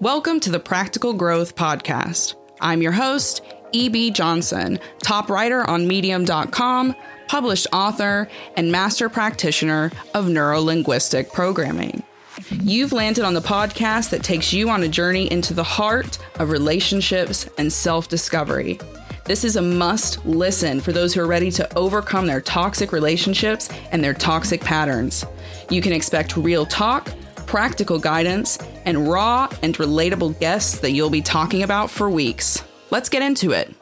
Welcome to the Practical Growth Podcast. I'm your host, E.B. Johnson, top writer on Medium.com, published author, and master practitioner of neurolinguistic programming. You've landed on the podcast that takes you on a journey into the heart of relationships and self discovery. This is a must listen for those who are ready to overcome their toxic relationships and their toxic patterns. You can expect real talk practical guidance, and raw and relatable guests that you'll be talking about for weeks. Let's get into it.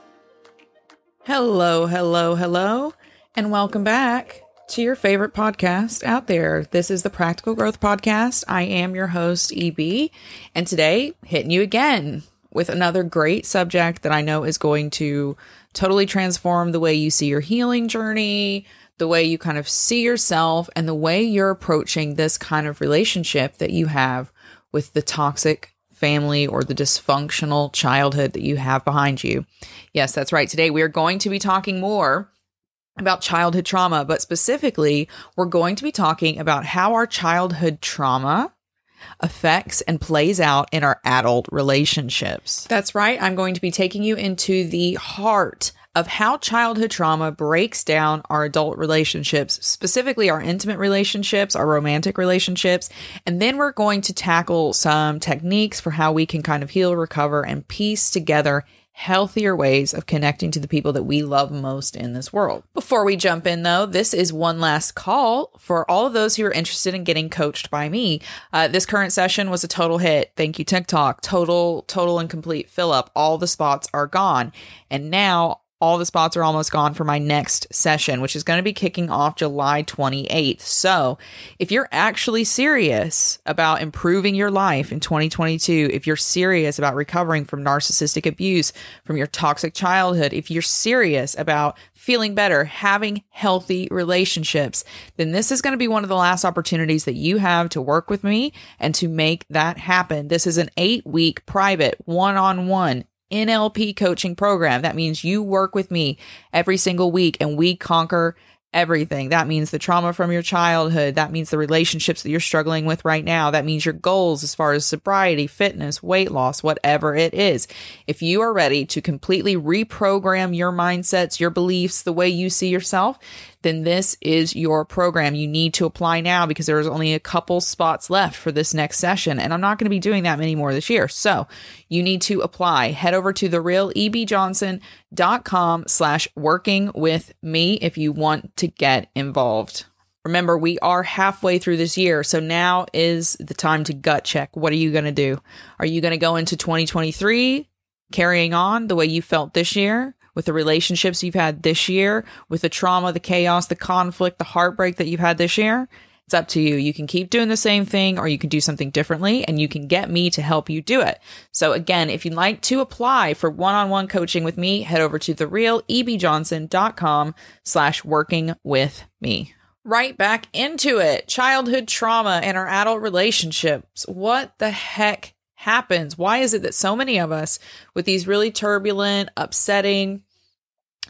Hello, hello, hello, and welcome back to your favorite podcast out there. This is the Practical Growth Podcast. I am your host, EB, and today hitting you again with another great subject that I know is going to totally transform the way you see your healing journey, the way you kind of see yourself and the way you're approaching this kind of relationship that you have with the toxic family or the dysfunctional childhood that you have behind you. Yes, that's right. Today we are going to be talking more about childhood trauma, but specifically, we're going to be talking about how our childhood trauma affects and plays out in our adult relationships. That's right. I'm going to be taking you into the heart of how childhood trauma breaks down our adult relationships, specifically our intimate relationships, our romantic relationships. And then we're going to tackle some techniques for how we can kind of heal, recover, and piece together healthier ways of connecting to the people that we love most in this world. Before we jump in, though, this is one last call for all of those who are interested in getting coached by me. Uh, this current session was a total hit. Thank you, TikTok. Total, total and complete fill up. All the spots are gone. And now all the spots are almost gone for my next session, which is going to be kicking off July 28th. So, if you're actually serious about improving your life in 2022, if you're serious about recovering from narcissistic abuse, from your toxic childhood, if you're serious about feeling better, having healthy relationships, then this is going to be one of the last opportunities that you have to work with me and to make that happen. This is an eight week private one on one NLP coaching program. That means you work with me every single week and we conquer everything. That means the trauma from your childhood. That means the relationships that you're struggling with right now. That means your goals as far as sobriety, fitness, weight loss, whatever it is. If you are ready to completely reprogram your mindsets, your beliefs, the way you see yourself, then this is your program. You need to apply now because there's only a couple spots left for this next session. And I'm not going to be doing that many more this year. So you need to apply. Head over to therealebjohnson.com slash working with me if you want to get involved. Remember, we are halfway through this year, so now is the time to gut check. What are you going to do? Are you going to go into 2023 carrying on the way you felt this year? With the relationships you've had this year, with the trauma, the chaos, the conflict, the heartbreak that you've had this year. It's up to you. You can keep doing the same thing or you can do something differently and you can get me to help you do it. So again, if you'd like to apply for one-on-one coaching with me, head over to therealebjohnson.com slash working with me. Right back into it. Childhood trauma and our adult relationships. What the heck happens? Why is it that so many of us with these really turbulent, upsetting,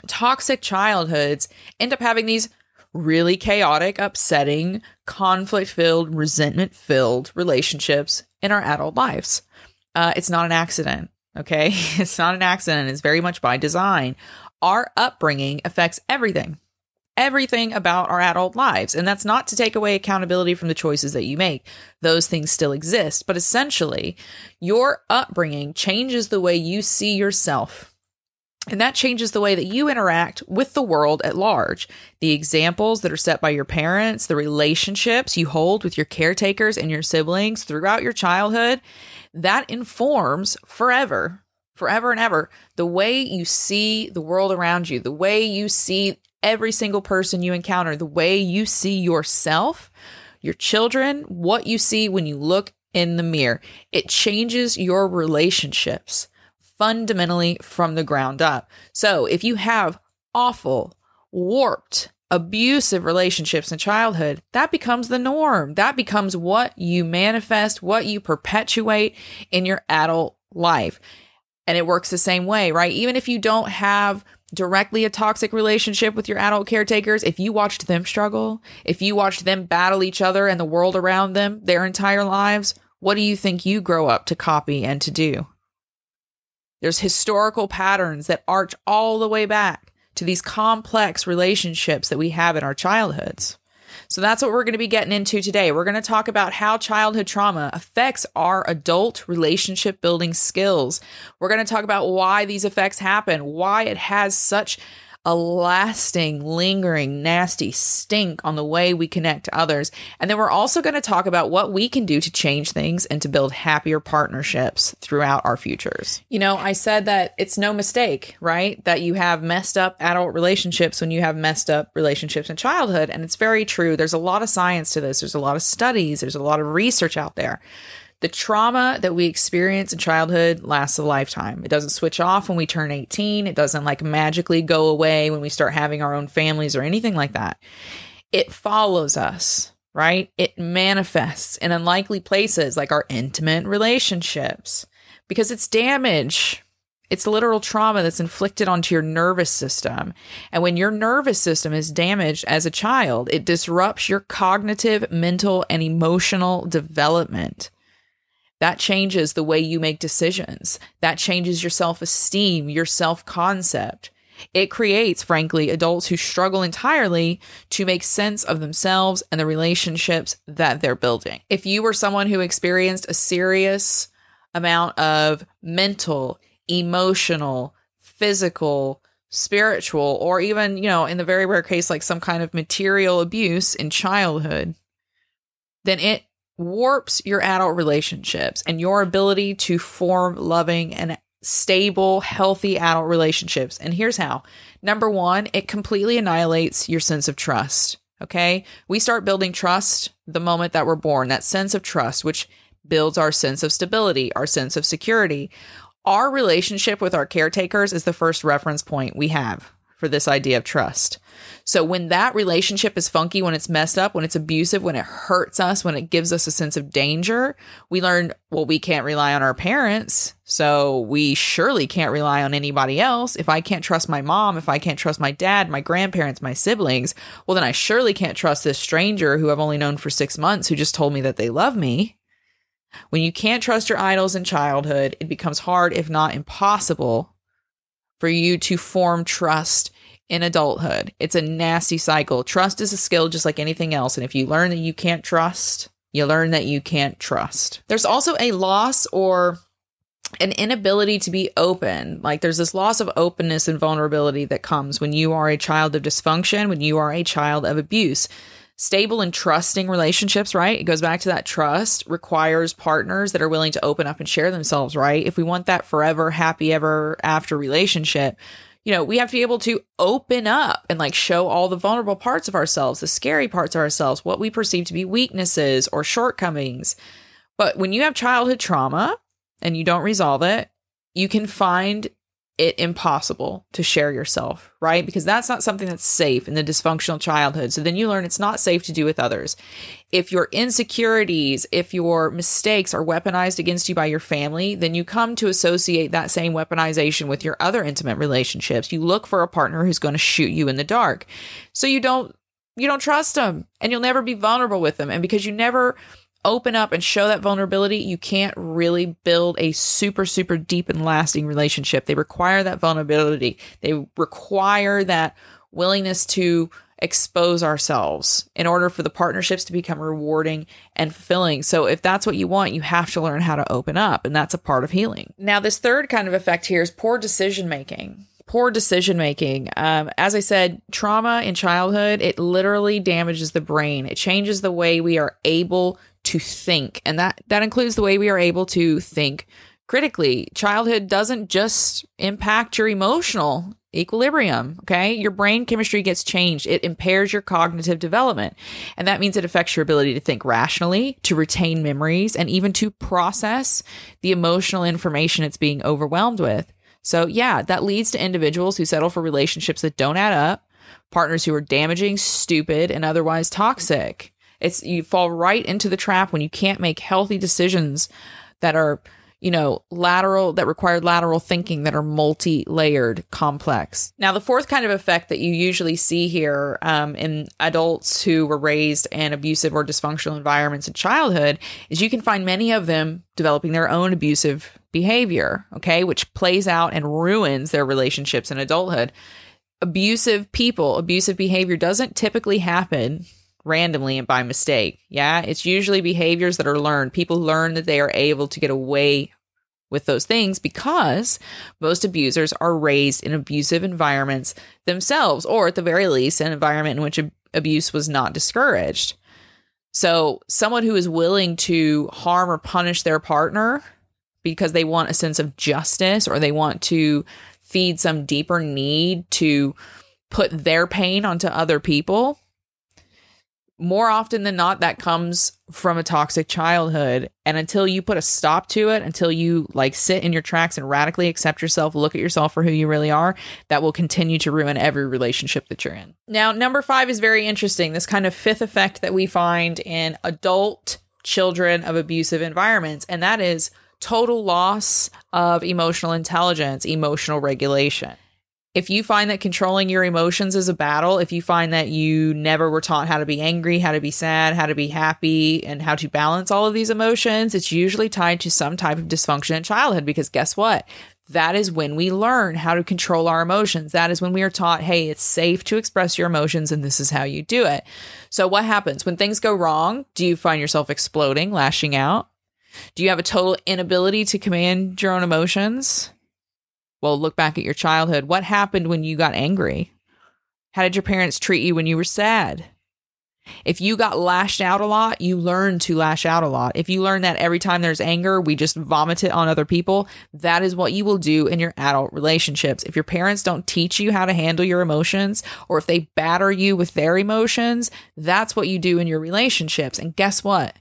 toxic childhoods end up having these really chaotic, upsetting, conflict filled, resentment filled relationships in our adult lives. Uh, it's not an accident. Okay. It's not an accident. It's very much by design. Our upbringing affects everything, everything about our adult lives. And that's not to take away accountability from the choices that you make. Those things still exist. But essentially, your upbringing changes the way you see yourself and that changes the way that you interact with the world at large. The examples that are set by your parents, the relationships you hold with your caretakers and your siblings throughout your childhood, that informs forever, forever and ever, the way you see the world around you, the way you see every single person you encounter, the way you see yourself, your children, what you see when you look in the mirror. It changes your relationships fundamentally from the ground up. So if you have awful, warped, abusive relationships in childhood, that becomes the norm. That becomes what you manifest, what you perpetuate in your adult life. And it works the same way, right? Even if you don't have directly a toxic relationship with your adult caretakers, if you watched them struggle, if you watched them battle each other and the world around them their entire lives, what do you think you grow up to copy and to do? There's historical patterns that arch all the way back to these complex relationships that we have in our childhoods. So that's what we're going to be getting into today. We're going to talk about how childhood trauma affects our adult relationship building skills. We're going to talk about why these effects happen, why it has such a lasting, lingering, nasty stink on the way we connect to others. And then we're also going to talk about what we can do to change things and to build happier partnerships throughout our futures. You know, I said that it's no mistake, right? That you have messed up adult relationships when you have messed up relationships in childhood. And it's very true. There's a lot of science to this, there's a lot of studies, there's a lot of research out there. The trauma that we experience in childhood lasts a lifetime. It doesn't switch off when we turn 18. It doesn't like magically go away when we start having our own families or anything like that. It follows us, right? It manifests in unlikely places like our intimate relationships because it's damage. It's literal trauma that's inflicted onto your nervous system. And when your nervous system is damaged as a child, it disrupts your cognitive, mental, and emotional development. That changes the way you make decisions. That changes your self esteem, your self concept. It creates, frankly, adults who struggle entirely to make sense of themselves and the relationships that they're building. If you were someone who experienced a serious amount of mental, emotional, physical, spiritual, or even, you know, in the very rare case, like some kind of material abuse in childhood, then it warps your adult relationships and your ability to form loving and stable, healthy adult relationships. And here's how number one, it completely annihilates your sense of trust. Okay. We start building trust the moment that we're born, that sense of trust, which builds our sense of stability, our sense of security. Our relationship with our caretakers is the first reference point we have for this idea of trust. So when that relationship is funky, when it's messed up, when it's abusive, when it hurts us, when it gives us a sense of danger, we learn, well, we can't rely on our parents. So we surely can't rely on anybody else. If I can't trust my mom, if I can't trust my dad, my grandparents, my siblings, well, then I surely can't trust this stranger who I've only known for six months who just told me that they love me. When you can't trust your idols in childhood, it becomes hard, if not impossible, for you to form trust in adulthood. It's a nasty cycle. Trust is a skill just like anything else. And if you learn that you can't trust, you learn that you can't trust. There's also a loss or an inability to be open. Like there's this loss of openness and vulnerability that comes when you are a child of dysfunction, when you are a child of abuse. Stable and trusting relationships, right? It goes back to that trust requires partners that are willing to open up and share themselves, right? If we want that forever, happy ever after relationship, you know, we have to be able to open up and like show all the vulnerable parts of ourselves, the scary parts of ourselves, what we perceive to be weaknesses or shortcomings. But when you have childhood trauma and you don't resolve it, you can find it impossible to share yourself, right? Because that's not something that's safe in the dysfunctional childhood. So then you learn it's not safe to do with others. If your insecurities, if your mistakes are weaponized against you by your family, then you come to associate that same weaponization with your other intimate relationships. You look for a partner who's going to shoot you in the dark. So you don't you don't trust them and you'll never be vulnerable with them. And because you never open up and show that vulnerability, you can't really build a super, super deep and lasting relationship. They require that vulnerability. They require that willingness to expose ourselves in order for the partnerships to become rewarding and fulfilling. So if that's what you want, you have to learn how to open up and that's a part of healing. Now, this third kind of effect here is poor decision making poor decision making. Um, as I said, trauma in childhood, it literally damages the brain. It changes the way we are able to think. And that, that includes the way we are able to think critically. Childhood doesn't just impact your emotional equilibrium. Okay. Your brain chemistry gets changed. It impairs your cognitive development. And that means it affects your ability to think rationally, to retain memories, and even to process the emotional information it's being overwhelmed with. So, yeah, that leads to individuals who settle for relationships that don't add up, partners who are damaging, stupid, and otherwise toxic. It's you fall right into the trap when you can't make healthy decisions that are you know, lateral that require lateral thinking that are multi layered, complex. Now, the fourth kind of effect that you usually see here um, in adults who were raised in abusive or dysfunctional environments in childhood is you can find many of them developing their own abusive behavior, okay, which plays out and ruins their relationships in adulthood. Abusive people, abusive behavior doesn't typically happen randomly and by mistake. Yeah, it's usually behaviors that are learned. People learn that they are able to get away with those things because most abusers are raised in abusive environments themselves, or at the very least, an environment in which ab- abuse was not discouraged. So, someone who is willing to harm or punish their partner because they want a sense of justice or they want to feed some deeper need to put their pain onto other people more often than not that comes from a toxic childhood. And until you put a stop to it until you like sit in your tracks and radically accept yourself look at yourself for who you really are that will continue to ruin every relationship that you're in. Now number 5 is very interesting. This kind of fifth effect that we find in adult children of abusive environments and that is total loss of emotional intelligence emotional regulation if you find that controlling your emotions is a battle, if you find that you never were taught how to be angry, how to be sad, how to be happy, and how to balance all of these emotions, it's usually tied to some type of dysfunction in childhood because guess what? That is when we learn how to control our emotions. That is when we are taught, hey, it's safe to express your emotions and this is how you do it. So, what happens when things go wrong? Do you find yourself exploding, lashing out? Do you have a total inability to command your own emotions? Well, look back at your childhood. What happened when you got angry? How did your parents treat you when you were sad? If you got lashed out a lot, you learn to lash out a lot. If you learn that every time there's anger, we just vomit it on other people, that is what you will do in your adult relationships. If your parents don't teach you how to handle your emotions, or if they batter you with their emotions, that's what you do in your relationships. And guess what?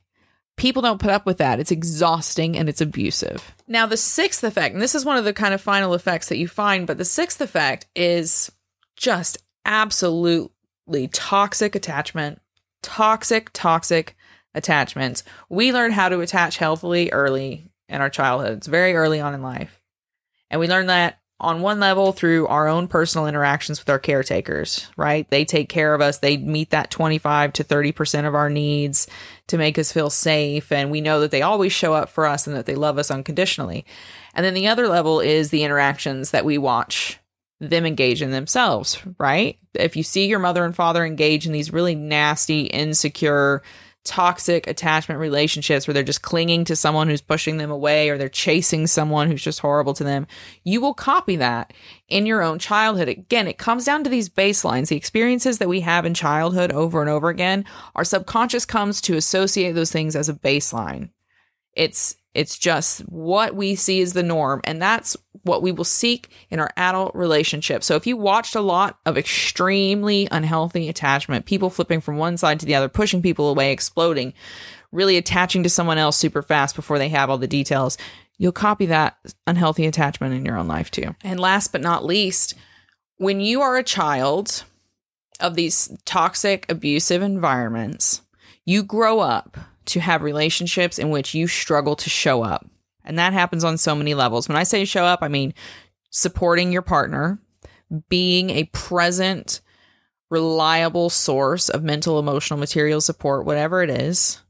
People don't put up with that. It's exhausting and it's abusive. Now, the sixth effect, and this is one of the kind of final effects that you find, but the sixth effect is just absolutely toxic attachment. Toxic, toxic attachments. We learn how to attach healthily early in our childhoods, very early on in life. And we learn that on one level through our own personal interactions with our caretakers, right? They take care of us. They meet that 25 to 30% of our needs to make us feel safe. And we know that they always show up for us and that they love us unconditionally. And then the other level is the interactions that we watch them engage in themselves, right? If you see your mother and father engage in these really nasty, insecure, toxic attachment relationships where they're just clinging to someone who's pushing them away or they're chasing someone who's just horrible to them, you will copy that in your own childhood. Again, it comes down to these baselines, the experiences that we have in childhood over and over again. Our subconscious comes to associate those things as a baseline. It's it's just what we see as the norm. And that's what we will seek in our adult relationship. So if you watched a lot of extremely unhealthy attachment, people flipping from one side to the other, pushing people away, exploding, really attaching to someone else super fast before they have all the details, you'll copy that unhealthy attachment in your own life too. And last but not least, when you are a child of these toxic, abusive environments, you grow up to have relationships in which you struggle to show up. And that happens on so many levels. When I say show up, I mean supporting your partner, being a present, reliable source of mental, emotional, material support, whatever it is.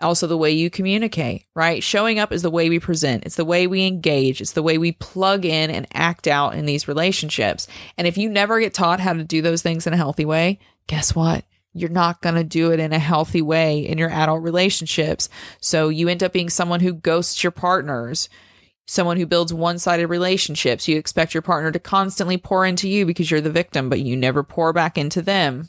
Also, the way you communicate, right? Showing up is the way we present, it's the way we engage, it's the way we plug in and act out in these relationships. And if you never get taught how to do those things in a healthy way, guess what? You're not going to do it in a healthy way in your adult relationships. So you end up being someone who ghosts your partners, someone who builds one sided relationships. You expect your partner to constantly pour into you because you're the victim, but you never pour back into them.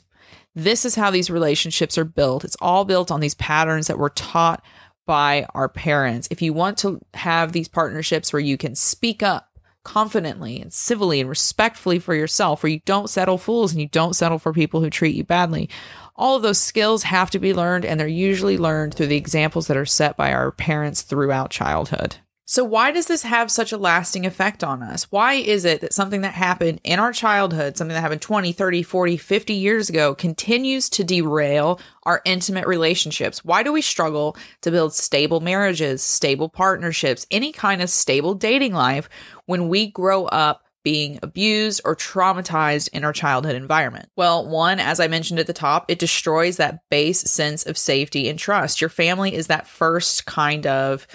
This is how these relationships are built. It's all built on these patterns that were taught by our parents. If you want to have these partnerships where you can speak up, confidently and civilly and respectfully for yourself, where you don't settle fools and you don't settle for people who treat you badly. All of those skills have to be learned, and they're usually learned through the examples that are set by our parents throughout childhood. So, why does this have such a lasting effect on us? Why is it that something that happened in our childhood, something that happened 20, 30, 40, 50 years ago, continues to derail our intimate relationships? Why do we struggle to build stable marriages, stable partnerships, any kind of stable dating life when we grow up being abused or traumatized in our childhood environment? Well, one, as I mentioned at the top, it destroys that base sense of safety and trust. Your family is that first kind of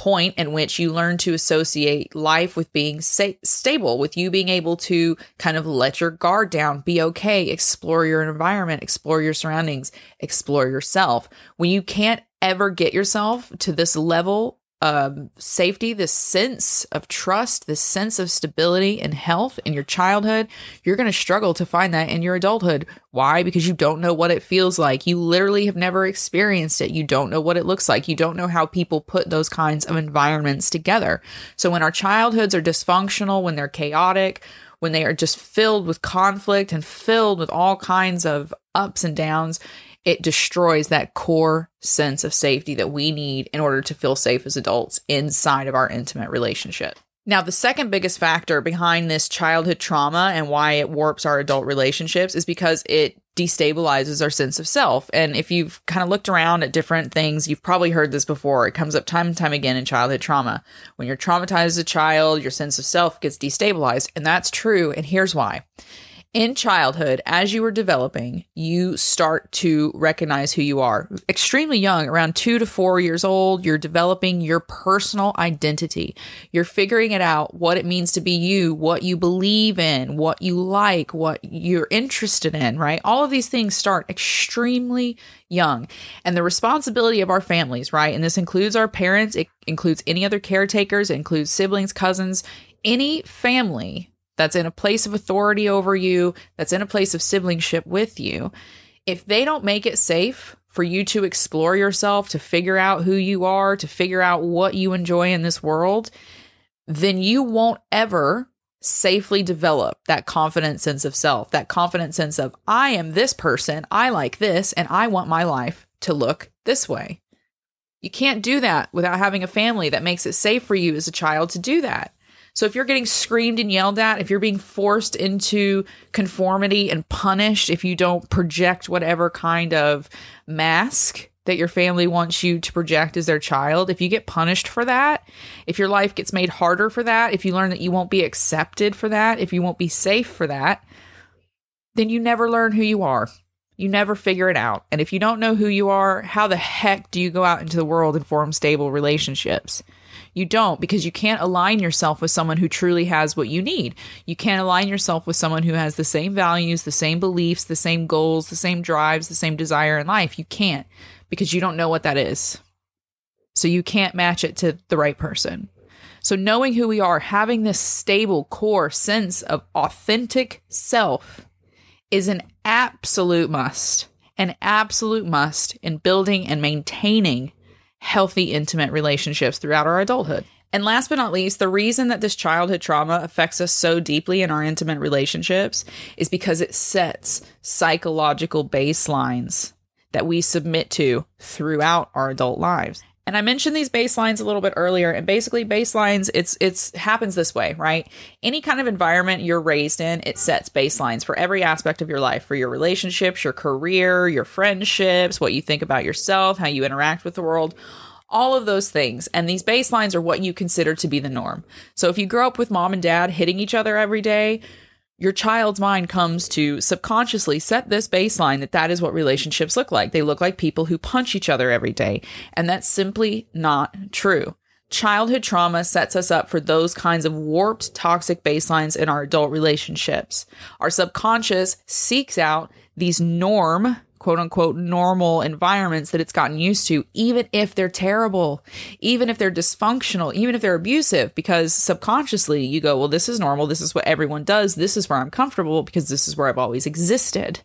point in which you learn to associate life with being sa- stable, with you being able to kind of let your guard down, be okay, explore your environment, explore your surroundings, explore yourself. When you can't ever get yourself to this level um, safety, this sense of trust, this sense of stability and health in your childhood, you're going to struggle to find that in your adulthood. Why? Because you don't know what it feels like. You literally have never experienced it. You don't know what it looks like. You don't know how people put those kinds of environments together. So when our childhoods are dysfunctional, when they're chaotic, when they are just filled with conflict and filled with all kinds of ups and downs, it destroys that core sense of safety that we need in order to feel safe as adults inside of our intimate relationship. Now, the second biggest factor behind this childhood trauma and why it warps our adult relationships is because it destabilizes our sense of self. And if you've kind of looked around at different things, you've probably heard this before. It comes up time and time again in childhood trauma. When you're traumatized as a child, your sense of self gets destabilized. And that's true. And here's why in childhood, as you are developing, you start to recognize who you are. Extremely young, around two to four years old, you're developing your personal identity. You're figuring it out, what it means to be you, what you believe in, what you like, what you're interested in, right? All of these things start extremely young. And the responsibility of our families, right? And this includes our parents, it includes any other caretakers, it includes siblings, cousins, any family that's in a place of authority over you, that's in a place of siblingship with you, if they don't make it safe for you to explore yourself, to figure out who you are, to figure out what you enjoy in this world, then you won't ever safely develop that confident sense of self, that confident sense of, I am this person, I like this, and I want my life to look this way. You can't do that without having a family that makes it safe for you as a child to do that. So if you're getting screamed and yelled at, if you're being forced into conformity and punished if you don't project whatever kind of mask that your family wants you to project as their child, if you get punished for that, if your life gets made harder for that, if you learn that you won't be accepted for that, if you won't be safe for that, then you never learn who you are. You never figure it out. And if you don't know who you are, how the heck do you go out into the world and form stable relationships? You don't because you can't align yourself with someone who truly has what you need. You can't align yourself with someone who has the same values, the same beliefs, the same goals, the same drives, the same desire in life. You can't because you don't know what that is. So you can't match it to the right person. So knowing who we are, having this stable core sense of authentic self is an absolute must, an absolute must in building and maintaining healthy, intimate relationships throughout our adulthood. And last but not least, the reason that this childhood trauma affects us so deeply in our intimate relationships is because it sets psychological baselines that we submit to throughout our adult lives. And I mentioned these baselines a little bit earlier and basically baselines it's it's happens this way, right? Any kind of environment you're raised in, it sets baselines for every aspect of your life, for your relationships, your career, your friendships, what you think about yourself, how you interact with the world all of those things. And these baselines are what you consider to be the norm. So if you grow up with mom and dad hitting each other every day, your child's mind comes to subconsciously set this baseline that that is what relationships look like. They look like people who punch each other every day. And that's simply not true. Childhood trauma sets us up for those kinds of warped, toxic baselines in our adult relationships. Our subconscious seeks out these norm quote unquote normal environments that it's gotten used to, even if they're terrible, even if they're dysfunctional, even if they're abusive, because subconsciously you go, well, this is normal. This is what everyone does. This is where I'm comfortable because this is where I've always existed.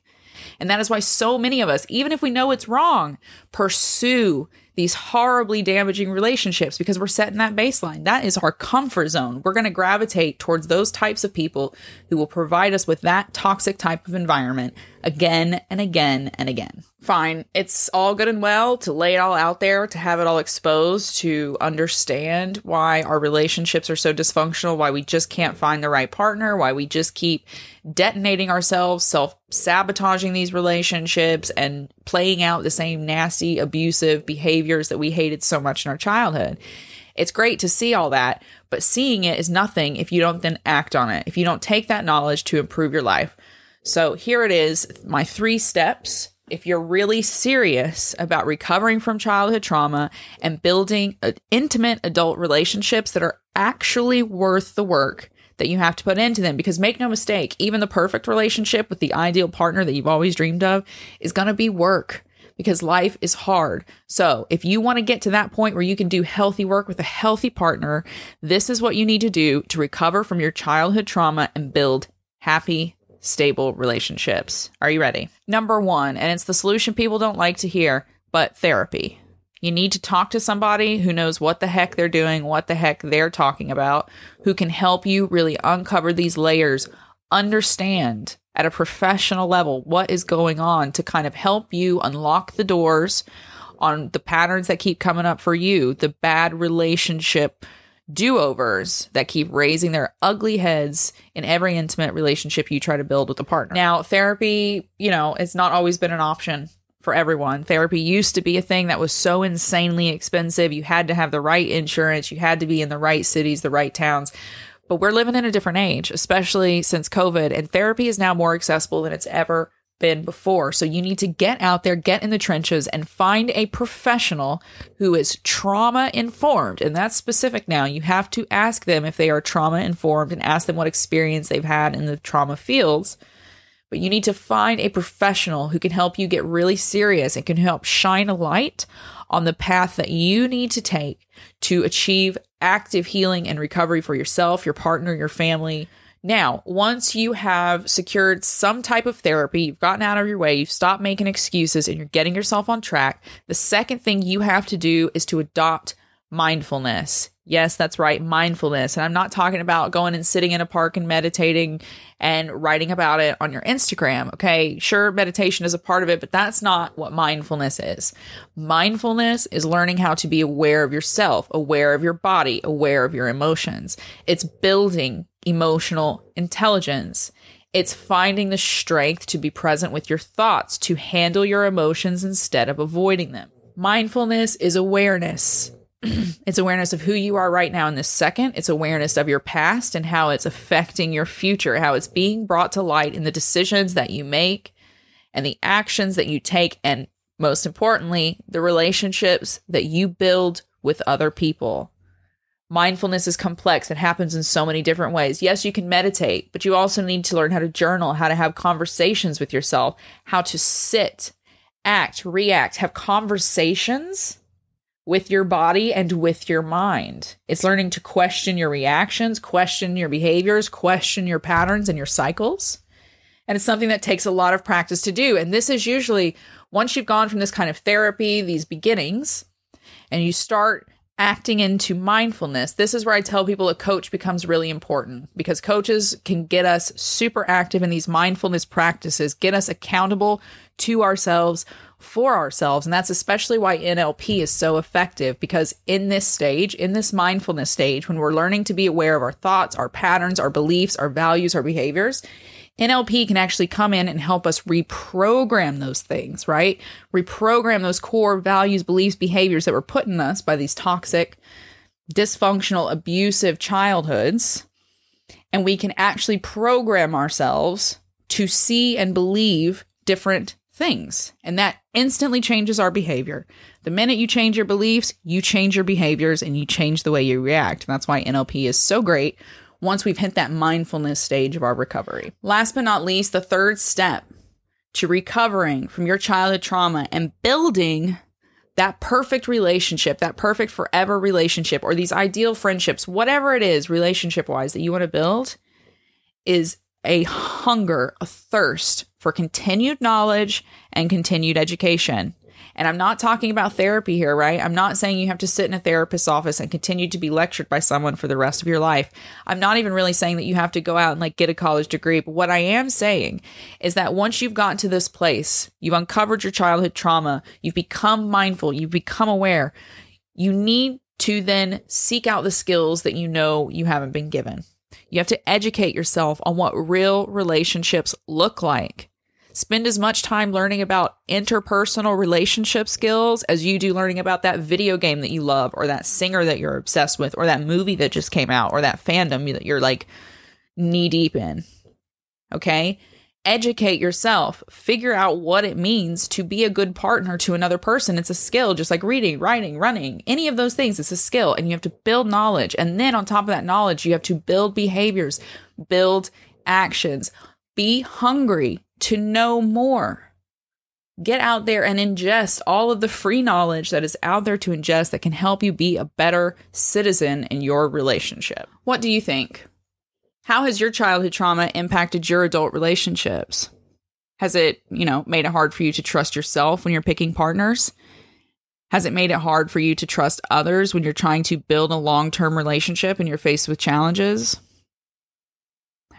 And that is why so many of us, even if we know it's wrong, pursue these horribly damaging relationships because we're setting that baseline. That is our comfort zone. We're going to gravitate towards those types of people who will provide us with that toxic type of environment again and again and again. Fine, it's all good and well to lay it all out there, to have it all exposed, to understand why our relationships are so dysfunctional, why we just can't find the right partner, why we just keep detonating ourselves, self sabotaging these relationships, and playing out the same nasty, abusive behaviors that we hated so much in our childhood. It's great to see all that, but seeing it is nothing if you don't then act on it, if you don't take that knowledge to improve your life. So here it is my three steps. If you're really serious about recovering from childhood trauma and building intimate adult relationships that are actually worth the work that you have to put into them, because make no mistake, even the perfect relationship with the ideal partner that you've always dreamed of is going to be work because life is hard. So, if you want to get to that point where you can do healthy work with a healthy partner, this is what you need to do to recover from your childhood trauma and build happy, stable relationships. Are you ready? Number one, and it's the solution people don't like to hear, but therapy. You need to talk to somebody who knows what the heck they're doing, what the heck they're talking about, who can help you really uncover these layers, understand at a professional level what is going on to kind of help you unlock the doors on the patterns that keep coming up for you, the bad relationship do overs that keep raising their ugly heads in every intimate relationship you try to build with a partner. Now, therapy, you know, it's not always been an option for everyone. Therapy used to be a thing that was so insanely expensive. You had to have the right insurance, you had to be in the right cities, the right towns. But we're living in a different age, especially since COVID, and therapy is now more accessible than it's ever been before. So you need to get out there, get in the trenches, and find a professional who is trauma informed. And that's specific now. You have to ask them if they are trauma informed and ask them what experience they've had in the trauma fields. But you need to find a professional who can help you get really serious and can help shine a light on the path that you need to take to achieve active healing and recovery for yourself, your partner, your family. Now, once you have secured some type of therapy, you've gotten out of your way, you've stopped making excuses, and you're getting yourself on track, the second thing you have to do is to adopt mindfulness. Yes, that's right, mindfulness. And I'm not talking about going and sitting in a park and meditating and writing about it on your Instagram. Okay, sure, meditation is a part of it, but that's not what mindfulness is. Mindfulness is learning how to be aware of yourself, aware of your body, aware of your emotions. It's building emotional intelligence. It's finding the strength to be present with your thoughts, to handle your emotions instead of avoiding them. Mindfulness is awareness. it's awareness of who you are right now in this second. It's awareness of your past and how it's affecting your future, how it's being brought to light in the decisions that you make and the actions that you take. And most importantly, the relationships that you build with other people. Mindfulness is complex. It happens in so many different ways. Yes, you can meditate, but you also need to learn how to journal, how to have conversations with yourself, how to sit, act, react, have conversations with your body and with your mind. It's learning to question your reactions, question your behaviors, question your patterns and your cycles. And it's something that takes a lot of practice to do. And this is usually once you've gone from this kind of therapy, these beginnings, and you start acting into mindfulness. This is where I tell people a coach becomes really important because coaches can get us super active in these mindfulness practices, get us accountable to ourselves for ourselves. And that's especially why NLP is so effective because in this stage, in this mindfulness stage, when we're learning to be aware of our thoughts, our patterns, our beliefs, our values, our behaviors, NLP can actually come in and help us reprogram those things, right? Reprogram those core values, beliefs, behaviors that were put in us by these toxic, dysfunctional, abusive childhoods. And we can actually program ourselves to see and believe different things. And that instantly changes our behavior. The minute you change your beliefs, you change your behaviors and you change the way you react. And that's why NLP is so great once we've hit that mindfulness stage of our recovery. Last but not least, the third step to recovering from your childhood trauma and building that perfect relationship, that perfect forever relationship, or these ideal friendships, whatever it is, relationship wise, that you want to build, is a hunger, a thirst for continued knowledge and continued education. And I'm not talking about therapy here, right? I'm not saying you have to sit in a therapist's office and continue to be lectured by someone for the rest of your life. I'm not even really saying that you have to go out and like get a college degree. But what I am saying is that once you've gotten to this place, you've uncovered your childhood trauma, you've become mindful, you've become aware, you need to then seek out the skills that you know you haven't been given. You have to educate yourself on what real relationships look like Spend as much time learning about interpersonal relationship skills as you do learning about that video game that you love, or that singer that you're obsessed with, or that movie that just came out, or that fandom that you're like knee deep in. Okay? Educate yourself. Figure out what it means to be a good partner to another person. It's a skill, just like reading, writing, running, any of those things. It's a skill, and you have to build knowledge. And then on top of that knowledge, you have to build behaviors, build actions. Be hungry to know more. Get out there and ingest all of the free knowledge that is out there to ingest that can help you be a better citizen in your relationship. What do you think? How has your childhood trauma impacted your adult relationships? Has it, you know, made it hard for you to trust yourself when you're picking partners? Has it made it hard for you to trust others when you're trying to build a long term relationship and you're faced with challenges?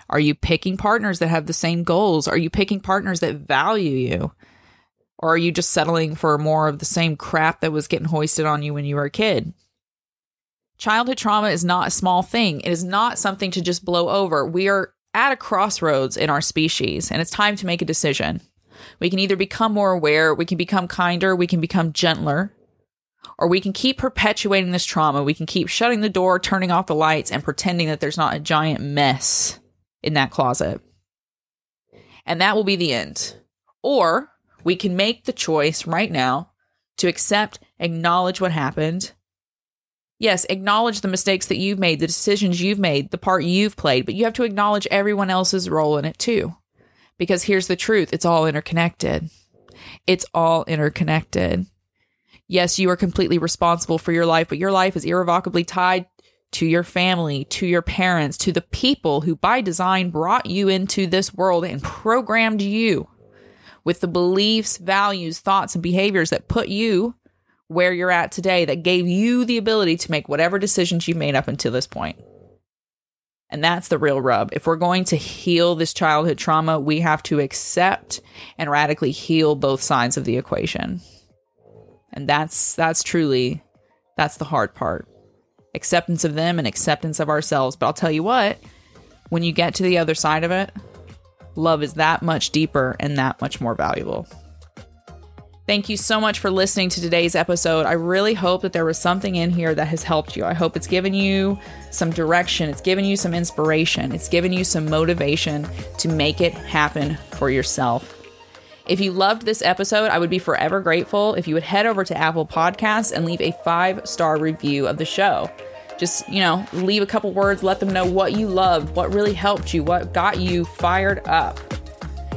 Are you picking partners that have the same goals? Are you picking partners that value you? Or are you just settling for more of the same crap that was getting hoisted on you when you were a kid? Childhood trauma is not a small thing. It is not something to just blow over. We are at a crossroads in our species, and it's time to make a decision. We can either become more aware, we can become kinder, we can become gentler, or we can keep perpetuating this trauma. We can keep shutting the door, turning off the lights, and pretending that there's not a giant mess in that closet. And that will be the end. Or we can make the choice right now to accept, acknowledge what happened. Yes, acknowledge the mistakes that you've made, the decisions you've made, the part you've played, but you have to acknowledge everyone else's role in it too. Because here's the truth it's all interconnected. It's all interconnected. Yes, you are completely responsible for your life, but your life is irrevocably tied to your family, to your parents, to the people who by design brought you into this world and programmed you with the beliefs, values, thoughts, and behaviors that put you where you're at today, that gave you the ability to make whatever decisions you made up until this point. And that's the real rub. If we're going to heal this childhood trauma, we have to accept and radically heal both sides of the equation. And that's that's truly that's the hard part acceptance of them and acceptance of ourselves. But I'll tell you what, when you get to the other side of it, love is that much deeper and that much more valuable. Thank you so much for listening to today's episode. I really hope that there was something in here that has helped you. I hope it's given you some direction, it's given you some inspiration, it's given you some motivation to make it happen for yourself. If you loved this episode, I would be forever grateful if you would head over to Apple Podcasts and leave a five star review of the show. Just, you know, leave a couple words, let them know what you loved, what really helped you, what got you fired up.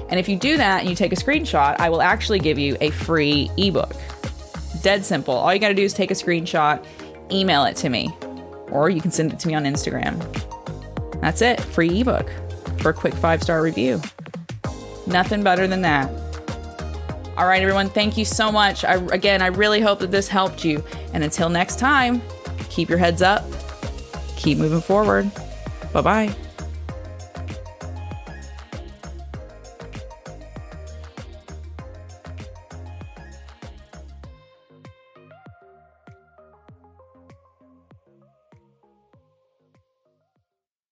And if you do that and you take a screenshot, I will actually give you a free ebook. Dead simple. All you got to do is take a screenshot, email it to me, or you can send it to me on Instagram. That's it. Free ebook for a quick five star review. Nothing better than that. All right, everyone, thank you so much. I, again, I really hope that this helped you. And until next time, keep your heads up, keep moving forward. Bye bye.